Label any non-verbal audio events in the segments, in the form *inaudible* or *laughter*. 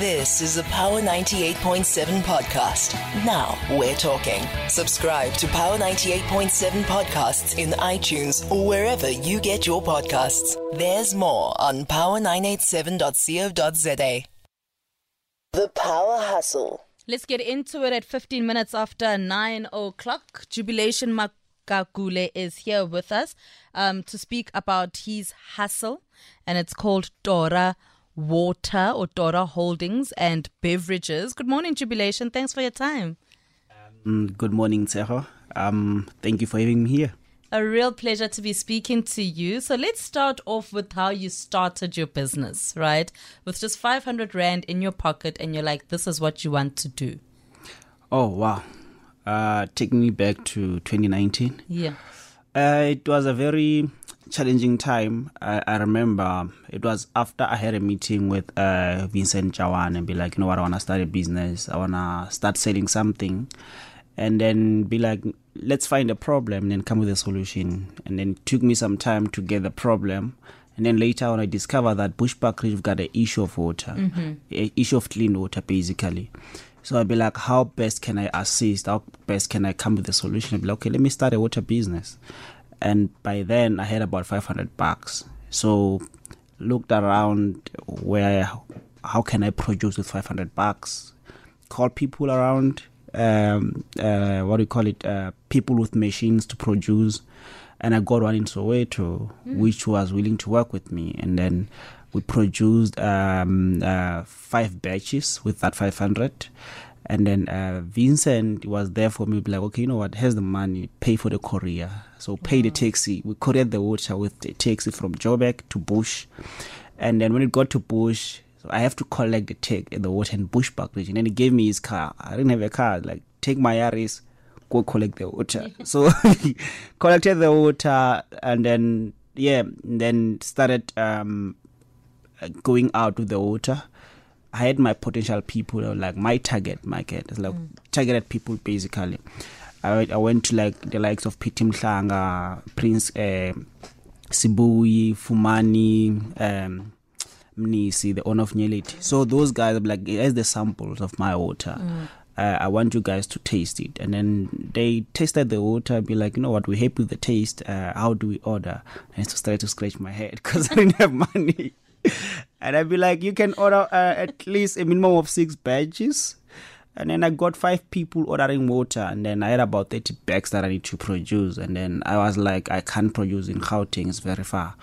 This is a Power 98.7 podcast. Now we're talking. Subscribe to Power 98.7 podcasts in iTunes or wherever you get your podcasts. There's more on power987.co.za. The Power Hustle. Let's get into it at 15 minutes after 9 o'clock. Jubilation Magagule is here with us um, to speak about his hustle, and it's called Torha Water or Torha Holdings and Beverages. Good morning, Jubilation. Thanks for your time. Mm, good morning, Tshego. Um, thank you for having me here. A real pleasure to be speaking to you. So let's start off with how you started your business, right? With just 500 Rand in your pocket, and you're like, this is what you want to do. Oh, wow. Uh, taking me back to 2019. Yeah. Uh, it was a very challenging time. I, I remember it was after I had a meeting with uh, Vincent Jawan and be like, you know what, I want to start a business. I want to start selling something. And then be like, let's find a problem and then come with a solution. And then it took me some time to get the problem. And then later on, I discovered that Bushbuck Ridge got an issue of water, mm-hmm. an issue of clean water, basically. So I'd be like, how best can I assist? How best can I come with a solution? I'd be like, okay, let me start a water business. And by then, I had about 500 bucks. So looked around where, how can I produce with 500 bucks? Called people around, um, uh, what do you call it? Uh, people with machines to produce. And I got one in Soweto, mm. which was willing to work with me. And then we produced um, uh, five batches with that 500 and then uh, Vincent was there for me, like, okay, you know what? Here's the money. Pay for the courier. So pay the taxi. We couriered the water with the taxi from Joburg to Bush, and then when it got to Bush, so I have to collect the take the water in Bushbuck region. And he gave me his car. I didn't have a car. Like, take my Yaris, go collect the water. so *laughs* collected the water, and then yeah, then started um, going out with the water I had my potential people, like my target market, it's like mm. targeted people basically. I, I went to like the likes of Piti Mhlanga, Prince uh, Sibui, Fumani, um, Mnisi, the owner of Nyeliti. So those guys are like, as the samples of my water. Mm. Uh, I want you guys to taste it. And then they tasted the water, be like, you know what, we're happy with the taste. Uh, how do we order? And I started to scratch my head *laughs* because I didn't have money. And I'd be like, you can order uh, at least a minimum of six badges. And then I got five people ordering water, and then I had about 30 bags that I need to produce. And then I was like, I can't produce in Gauteng, it's very far.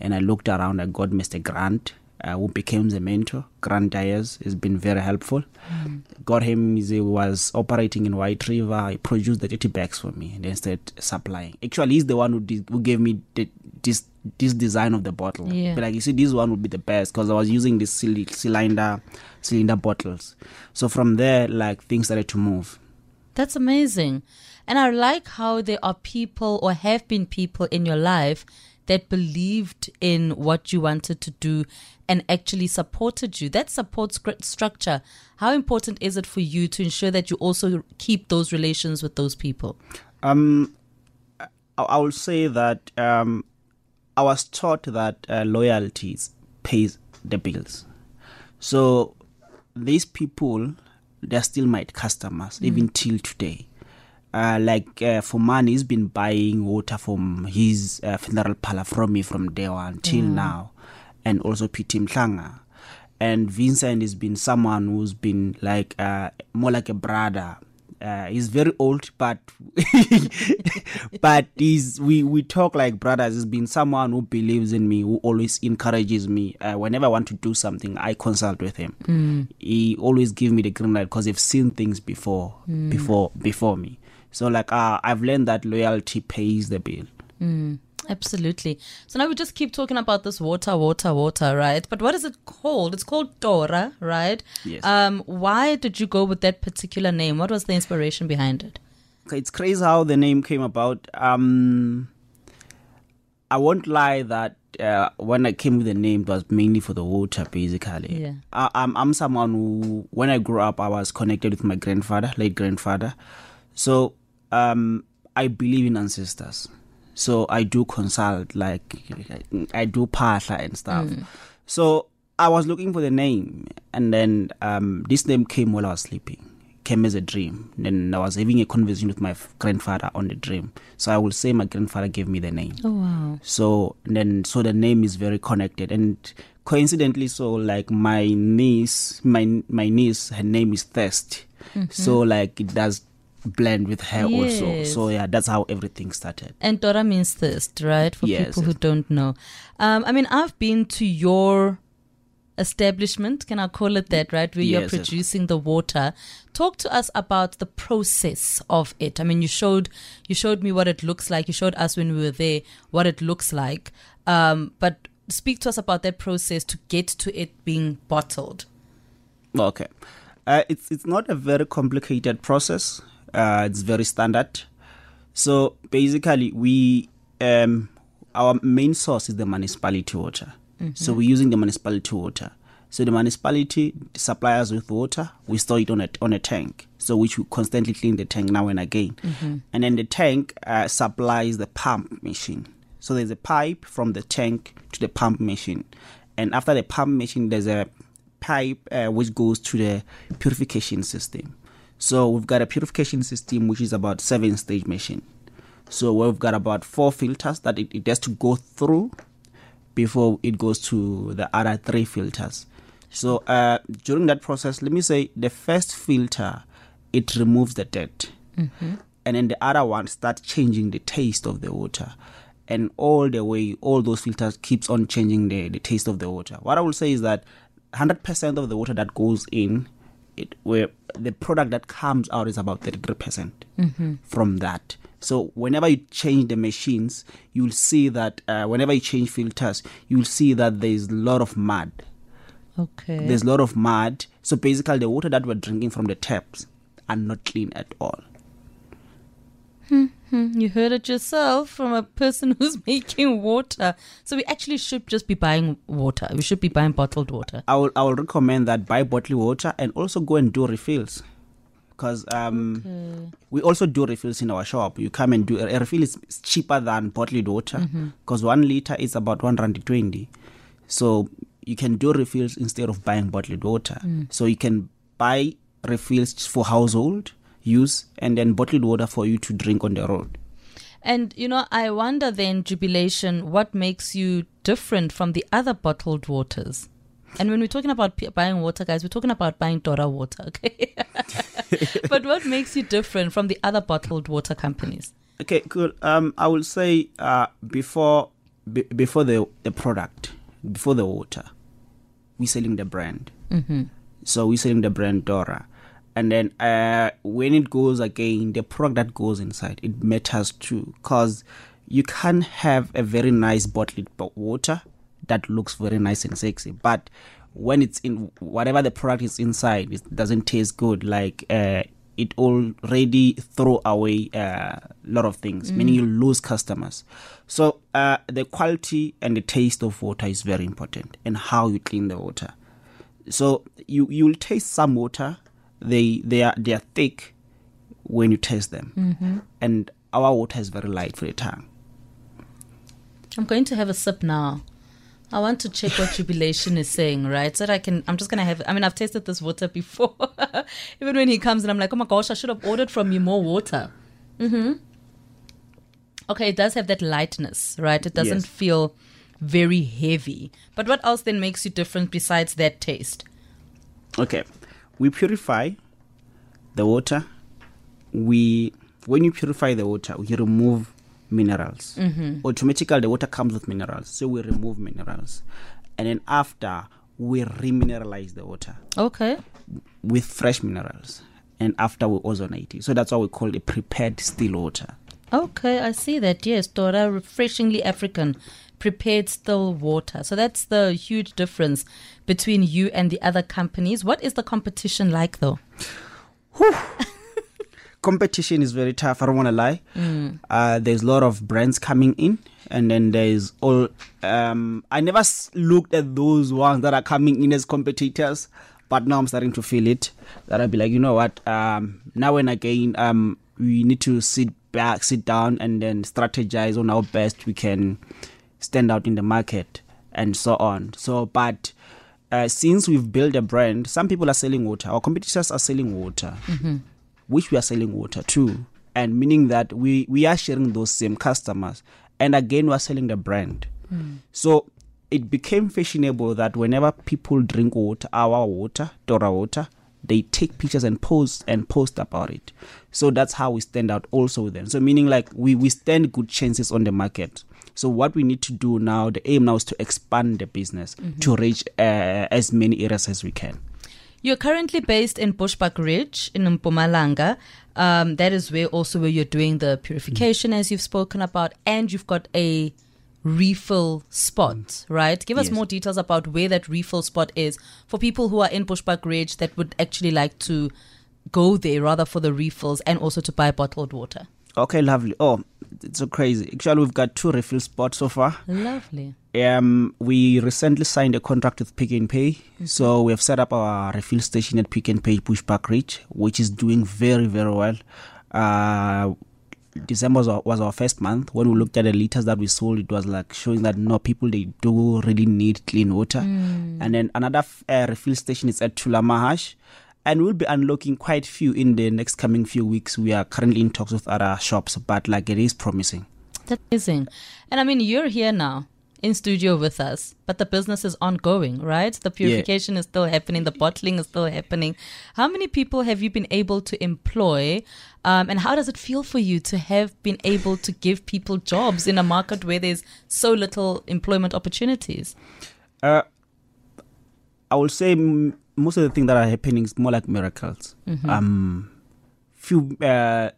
And I looked around, I got Mr. Grant, uh, who became the mentor. Grant Dyers has been very helpful. Mm. Got him, he was operating in White River. He produced the 30 bags for me and then started supplying. Actually, he's the one who, did, who gave me the, this this design of the bottle. Yeah. But like you see, this one would be the best because I was using this cylinder cylinder bottles. So from there, like things started to move. That's amazing, and I like how there are people or have been people in your life that believed in what you wanted to do and actually supported you. That support structure. How important is it for you to ensure that you also keep those relations with those people? Um, I will say that um, I was taught that uh, loyalty pays the bills. So these people, they're still my customers, mm. even till today. Uh, like uh, for money, he's been buying water from his uh, funeral parlor from me from there until mm. now, and also Piti Mhlanga. And Vincent has been someone who's been like uh, more like a brother uh, he's very old, but *laughs* but he's we we talk like brothers. He's been someone who believes in me, who always encourages me. Uh, whenever I want to do something, I consult with him. Mm. He always gives me the green light because he's seen things before, mm. before before me. So like uh, I've learned that loyalty pays the bill. Mm. Absolutely. So now we just keep talking about this water, water, water, right? But what is it called? It's called Torha, right? Yes. Um, why did you go with that particular name? What was the inspiration behind it? It's crazy how the name came about. Um, I won't lie that uh, when I came with the name, it was mainly for the water, basically. Yeah. I, I'm, I'm someone who, when I grew up, I was connected with my grandfather, late grandfather. So um, I believe in ancestors. So I do consult, like I do partner and stuff. Mm. So I was looking for the name, and then um, this name came while I was sleeping. Came as a dream. Then I was having a conversation with my f- grandfather on the dream. So I will say my grandfather gave me the name. Oh wow. So then, so the name is very connected, and coincidentally, so like my niece, my my niece, her name is Thirst. So like it does blend with her also. So yeah, that's how everything started. And Torha means thirst, right? For Yes, people who don't know. Um, I mean, I've been to your establishment, can I call it that, right? Where you're Yes, yes. producing the water. Talk to us about the process of it. I mean, you showed you showed me what it looks like. You showed us when we were there what it looks like. Um, but speak to us about that process to get to it being bottled. Okay. Uh, it's it's not a very complicated process. Uh, it's very standard. So basically, we um, our main source is the municipality water. So we're using the municipality water. So the municipality supplies us with water. We store it on a on a tank. So which we constantly clean the tank now and again. And then the tank uh, supplies the pump machine. So there's a pipe from the tank to the pump machine, and after the pump machine, there's a pipe uh, which goes to the purification system. So we've got a purification system which is about seven stage machine. So we've got about four filters that it, it has to go through before it goes to the other three filters. So uh, during that process, let me say the first filter it removes the dirt, and then the other one starts changing the taste of the water, and all the way, all those filters keeps on changing the, the taste of the water. What I will say is that 100% of the water that goes in, it where the product that comes out is about 33% from that. So whenever you change the machines, you'll see that uh, whenever you change filters, you'll see that there's a lot of mud. Okay. There's a lot of mud. So basically, the water that we're drinking from the taps are not clean at all. Hmm, you heard it yourself from a person *laughs* who's making water. So we actually should just be buying water. We should be buying bottled water. I will I will recommend that buy bottled water and also go and do refills. Because um, we also do refills in our shop. You come and do a refill is cheaper than bottled water mm-hmm. because one liter is about one hundred twenty. So you can do refills instead of buying bottled water. Mm. So you can buy refills for household use and then bottled water for you to drink on the road. And you know, I wonder then, jubilation, what makes you different from the other bottled waters? And when we're talking about p- buying water, guys, we're talking about buying Torha water, okay? *laughs* but what makes you different from the other bottled water companies? Okay, cool. Um, I will say uh, before be, before the the product, before the water, we're selling the brand. Mm-hmm. So we're selling the brand Torha, and then uh, when it goes again, the product that goes inside it matters too, cause you can't have a very nice bottled bo- water that looks very nice and sexy, but when it's in whatever the product is inside, it doesn't taste good. Like uh, it already throw away a lot of things, meaning you lose customers. So uh, the quality and the taste of water is very important, and how you clean the water. So you you'll taste some water, they they are they are thick when you taste them, and our water is very light for the tongue. I'm going to have a sip now. I want to check what jubilation is saying, right? So that I can. I'm just gonna have. I mean, I've tasted this water before. *laughs* Even when he comes and I'm like, oh my gosh, I should have ordered from you more water. Mm-hmm. Okay, it does have that lightness, right? It doesn't Yes. feel very heavy. But what else then makes you different besides that taste? Okay, we purify the water. We when you purify the water, we remove minerals. Mm-hmm. Automatically, the water comes with minerals, so we remove minerals, and then after we remineralize the water Okay. with fresh minerals, and after we ozonate it. So that's why we call it prepared still water. Okay, I see that. Yes, Dora, refreshingly African, prepared still water. So that's the huge difference between you and the other companies. What is the competition like, though? *laughs* competition is very tough. I don't want to lie. Uh, there's a lot of brands coming in, and then there's all. Um, I never s- looked at those ones that are coming in as competitors, but now I'm starting to feel it. That I'll be like, you know what? Um, now and again, um, we need to sit back, sit down, and then strategize on how best we can stand out in the market and so on. So, but uh, since we've built a brand, some people are selling water. Our competitors are selling water, which we are selling water too, and meaning that we we are sharing those same customers, and again we are selling the brand. So it became fashionable that whenever people drink water, our water, Torha water, they take pictures and post and post about it. So that's how we stand out also with them. So meaning like we we stand good chances on the market. So what we need to do now, the aim now is to expand the business to reach uh, as many areas as we can. You're currently based in Bushbuck Ridge in Mpumalanga. Um, that is where also where you're doing the purification, as you've spoken about, and you've got a refill spot, right? Give us Yes. more details about where that refill spot is for people who are in Bushbuck Ridge that would actually like to go there rather for the refills and also to buy bottled water. Okay, lovely. Oh, it's so crazy. Actually, we've got two refill spots so far. Lovely. Um, we recently signed a contract with Pick n Pay, so we have set up our refill station at Pick n Pay Bushbuck Ridge, which is doing very very well. Uh, December was our, was our first month. When we looked at the liters that we sold, it was like showing that no people they do really need clean water. And then another f- uh, refill station is at Thulamahashe. And we'll be unlocking quite few in the next coming few weeks. We are currently in talks with other shops, but like it is promising. That's amazing. And I mean, you're here now in studio with us, but the business is ongoing, right? The purification is still happening, the bottling is still happening. How many people have you been able to employ? Um, and how does it feel for you to have been able to give people jobs in a market where there's so little employment opportunities? Uh, I will say m- most of the things that are happening is more like miracles. Um, few, uh,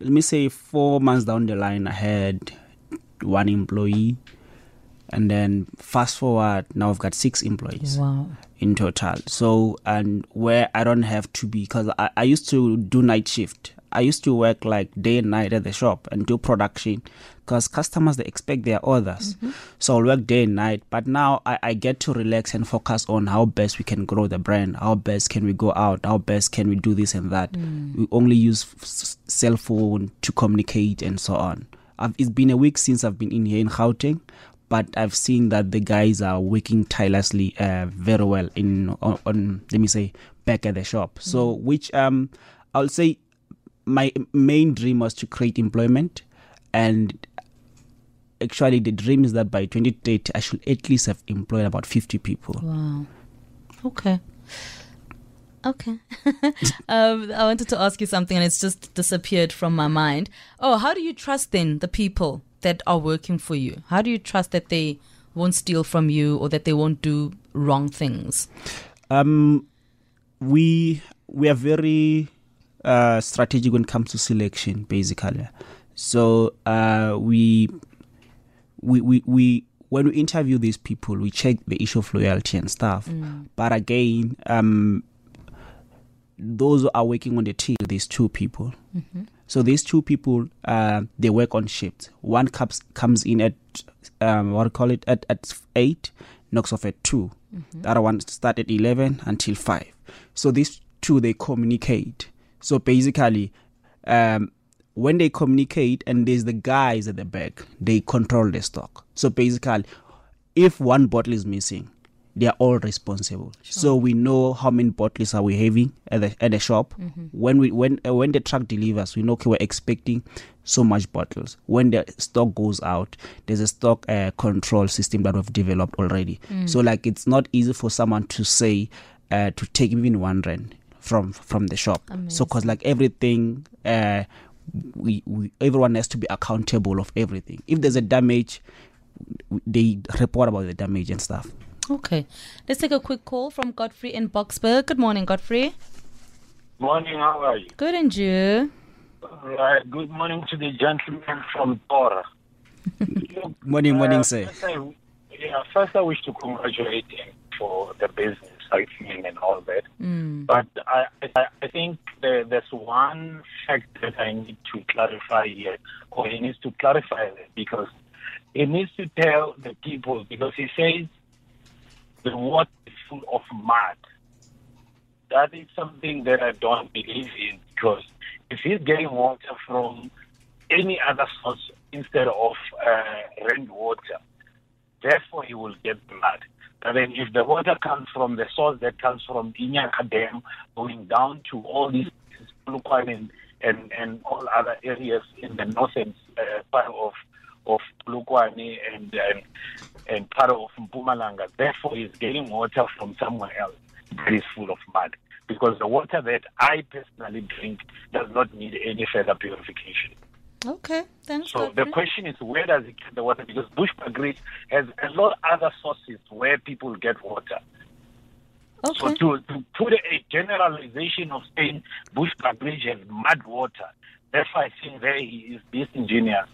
let me say, four months down the line, I had one employee, and then fast forward, now I've got six employees Wow. in total. So, and where I don't have to be, because I, I used to do night shift. I used to work like day and night at the shop and do production because customers they expect their orders. So I'll work day and night. But now I, I get to relax and focus on how best we can grow the brand, how best can we go out, how best can we do this and that. We only use f- cell phone to communicate and so on. I've, it's been a week since I've been in here in Gauteng, but I've seen that the guys are working tirelessly uh, very well in on, on let me say back at the shop. So which um I'll say my main dream was to create employment and actually the dream is that by 2030 I should at least have employed about 50 people. Wow. Okay. Okay. *laughs* um, I wanted to ask you something and it's just disappeared from my mind. Oh, how do you trust then the people that are working for you? How do you trust that they won't steal from you or that they won't do wrong things? Um, we we are very uh, strategic when it comes to selection, basically. So uh, we we we we when we interview these people, we check the issue of loyalty and stuff. But again, um, those who are working on the team, these two people. So these two people, uh, they work on shifts. One comes comes in at um, what do you call it at at eight, knocks off at 2 The other one start at eleven until five. So these two they communicate. So basically, um, when they communicate and there's the guys at the back, they control the stock. So basically, if one bottle is missing, they are all responsible. So we know how many bottles are we having at the at the shop. When we when uh, when the truck delivers, we know okay, we're expecting so much bottles. When the stock goes out, there's a stock uh, control system that we've developed already. So like it's not easy for someone to say uh, to take even one rand from from the shop. So cause like everything. Uh, we, we everyone has to be accountable of everything. If there's a damage, they report about the damage and stuff. Okay. Let's take a quick call from Godfrey in Boksburg. Good morning, Godfrey. Morning, how are you? Good and you? Right, good morning to the gentleman from Torha. Look, *laughs* Morning, morning, uh, sir. First I, yeah, first I wish to congratulate him for the business cycling and all that. But I, I, I think there, there's one fact that I need to clarify here, or he needs to clarify that because he needs to tell the people because he says the water is full of mud. That is something that I don't believe in because if he's getting water from any other source instead of uh, rainwater, therefore he will get blood. Then if the water comes from the source that comes from Inyaka Dam going down to all these Polokwane and, and, and all other areas in the northern uh, part of of Polokwane and, and and part of Mpumalanga, therefore is getting water from somewhere else that is full of mud. Because the water that I personally drink does not need any further purification. Okay, thanks. So Godfrey. the question is, where does it get the water? Because Bushbuckridge has a lot of other sources where people get water. So okay. to, to put a generalization of saying Bushbuckridge has mud water, that's why I think there he is disingenuous.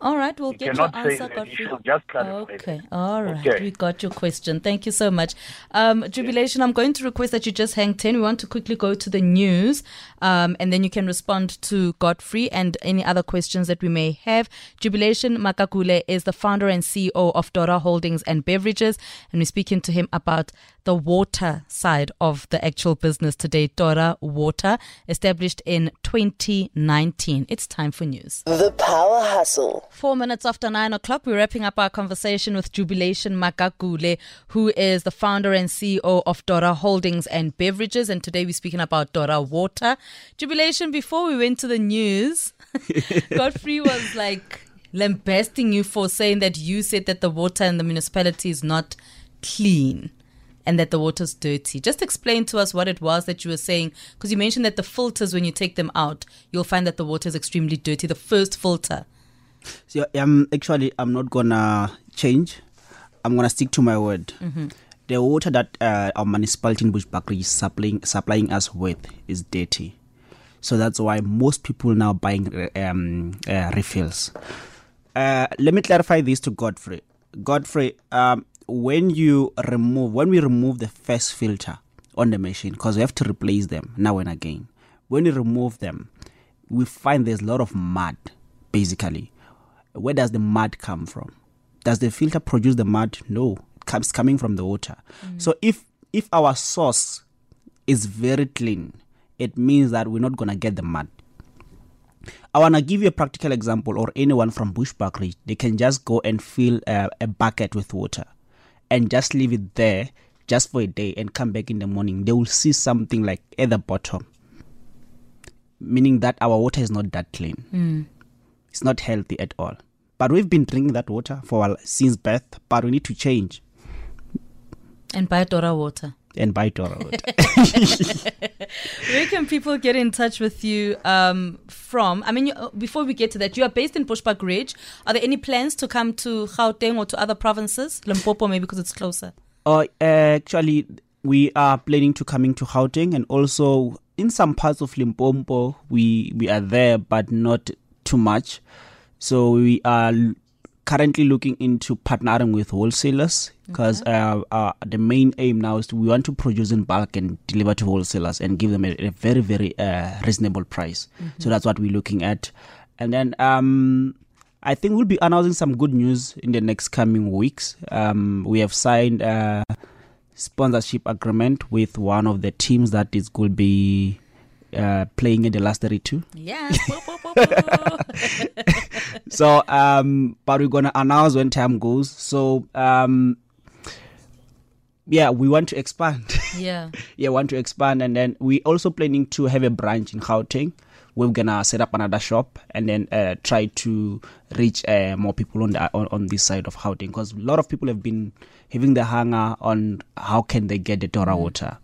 All right, we'll You get your answer. Godfrey. You should just clarify Okay, all right. Okay. We got your question. Thank you so much. Um, Jubilation, I'm going to request that you just hang 10. We want to quickly go to the news um, and then you can respond to Godfrey and any other questions that we may have. Jubilation Magagule is the founder and CEO of Torha Holdings and Beverages, and we're speaking to him about the water side of the actual business today. Torha Water, established in 2019. It's time for news. The Power Hustle. Four minutes after nine o'clock, we're wrapping up our conversation with Jubilation Magagule, who is the founder and CEO of Torha Holdings and Beverages. And today we're speaking about Torha Water. Jubilation, before we went to the news, *laughs* Godfrey was like lambasting you for saying that you said that the water in the municipality is not clean and that the water's dirty. Just explain to us what it was that you were saying, because you mentioned that the filters, when you take them out, you'll find that the water is extremely dirty. The first filter. So um, actually, I'm not gonna change. I'm gonna stick to my word. The water that uh, our municipality in Bushbuckridge is supplying supplying us with is dirty. So that's why most people now buying um, uh, refills. Uh, let me clarify this to Godfrey. Godfrey, um, when you remove, when we remove the first filter on the machine, because we have to replace them now and again. When we remove them, we find there's a lot of mud, basically. Where does the mud come from? Does the filter produce the mud? No, it comes coming from the water. Mm. So if if our source is very clean, it means that we're not gonna get the mud. I wanna give you a practical example, or anyone from Bushbuckridge, they can just go and fill a, a bucket with water, and just leave it there just for a day, and come back in the morning. They will see something like at the bottom, meaning that our water is not that clean. Hmm. It's not healthy at all. But we've been drinking that water for a while since birth, but we need to change And buy Torha water. And buy Torha *laughs* water. Where can people get in touch with you um, from? I mean, you, uh, before we get to that, you are based in Bushbuck Ridge. Are there any plans to come to Gauteng or to other provinces? Limpopo, maybe because it's closer. Uh, actually, we are planning to coming to Gauteng and also in some parts of Limpopo. We we are there, but not too much. So we are currently looking into partnering with wholesalers because uh, uh, the main aim now is to, we want to produce in bulk and deliver to wholesalers and give them a, a very very uh, reasonable price. So that's what we're looking at, and then um. I think we'll be announcing some good news in the next coming weeks. Um, we have signed a sponsorship agreement with one of the teams that is going to be uh, playing in the last 32. Yeah. *laughs* So, um, but we're gonna announce when time goes. So, um, yeah, we want to expand. *laughs* yeah. yeah, want to expand, and then we also planning to have a branch in Gauteng. We're gonna set up another shop and then uh, try to reach uh, more people on the on, on this side of Gauteng because a lot of people have been having the hanger on how can they get the Torha water.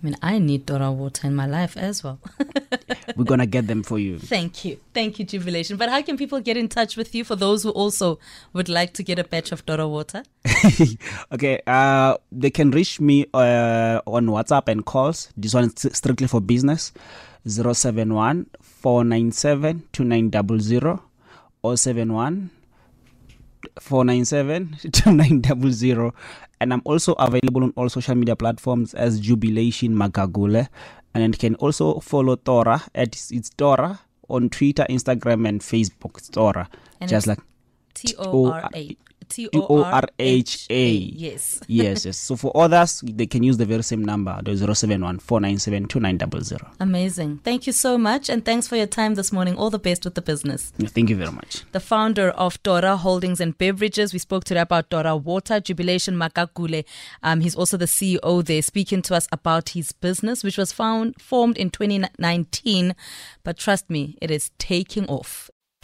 I mean, I need Torha water in my life as well. *laughs* We're gonna get them for you. Thank you. Thank you, Jubilation. But how can people get in touch with you for those who also would like to get a batch of Torha water? *laughs* okay, uh, they can reach me uh, on WhatsApp and calls. This one is strictly for business. 071 497 2900 or 71 497 *laughs* 2900. And I'm also available on all social media platforms as Jubilation Magagule. And you can also follow Torha at it's Torha on Twitter, Instagram, and Facebook. It's Torha. And Just like T O R A. T O R H A. Yes. *laughs* yes, yes. So for others, they can use the very same number, the 071 497 Amazing. Thank you so much. And thanks for your time this morning. All the best with the business. Thank you very much. The founder of Torha Holdings and Beverages. We spoke today about Torha Water, Jubilation Magagule. Um, he's also the CEO there, speaking to us about his business, which was found formed in 2019. But trust me, it is taking off.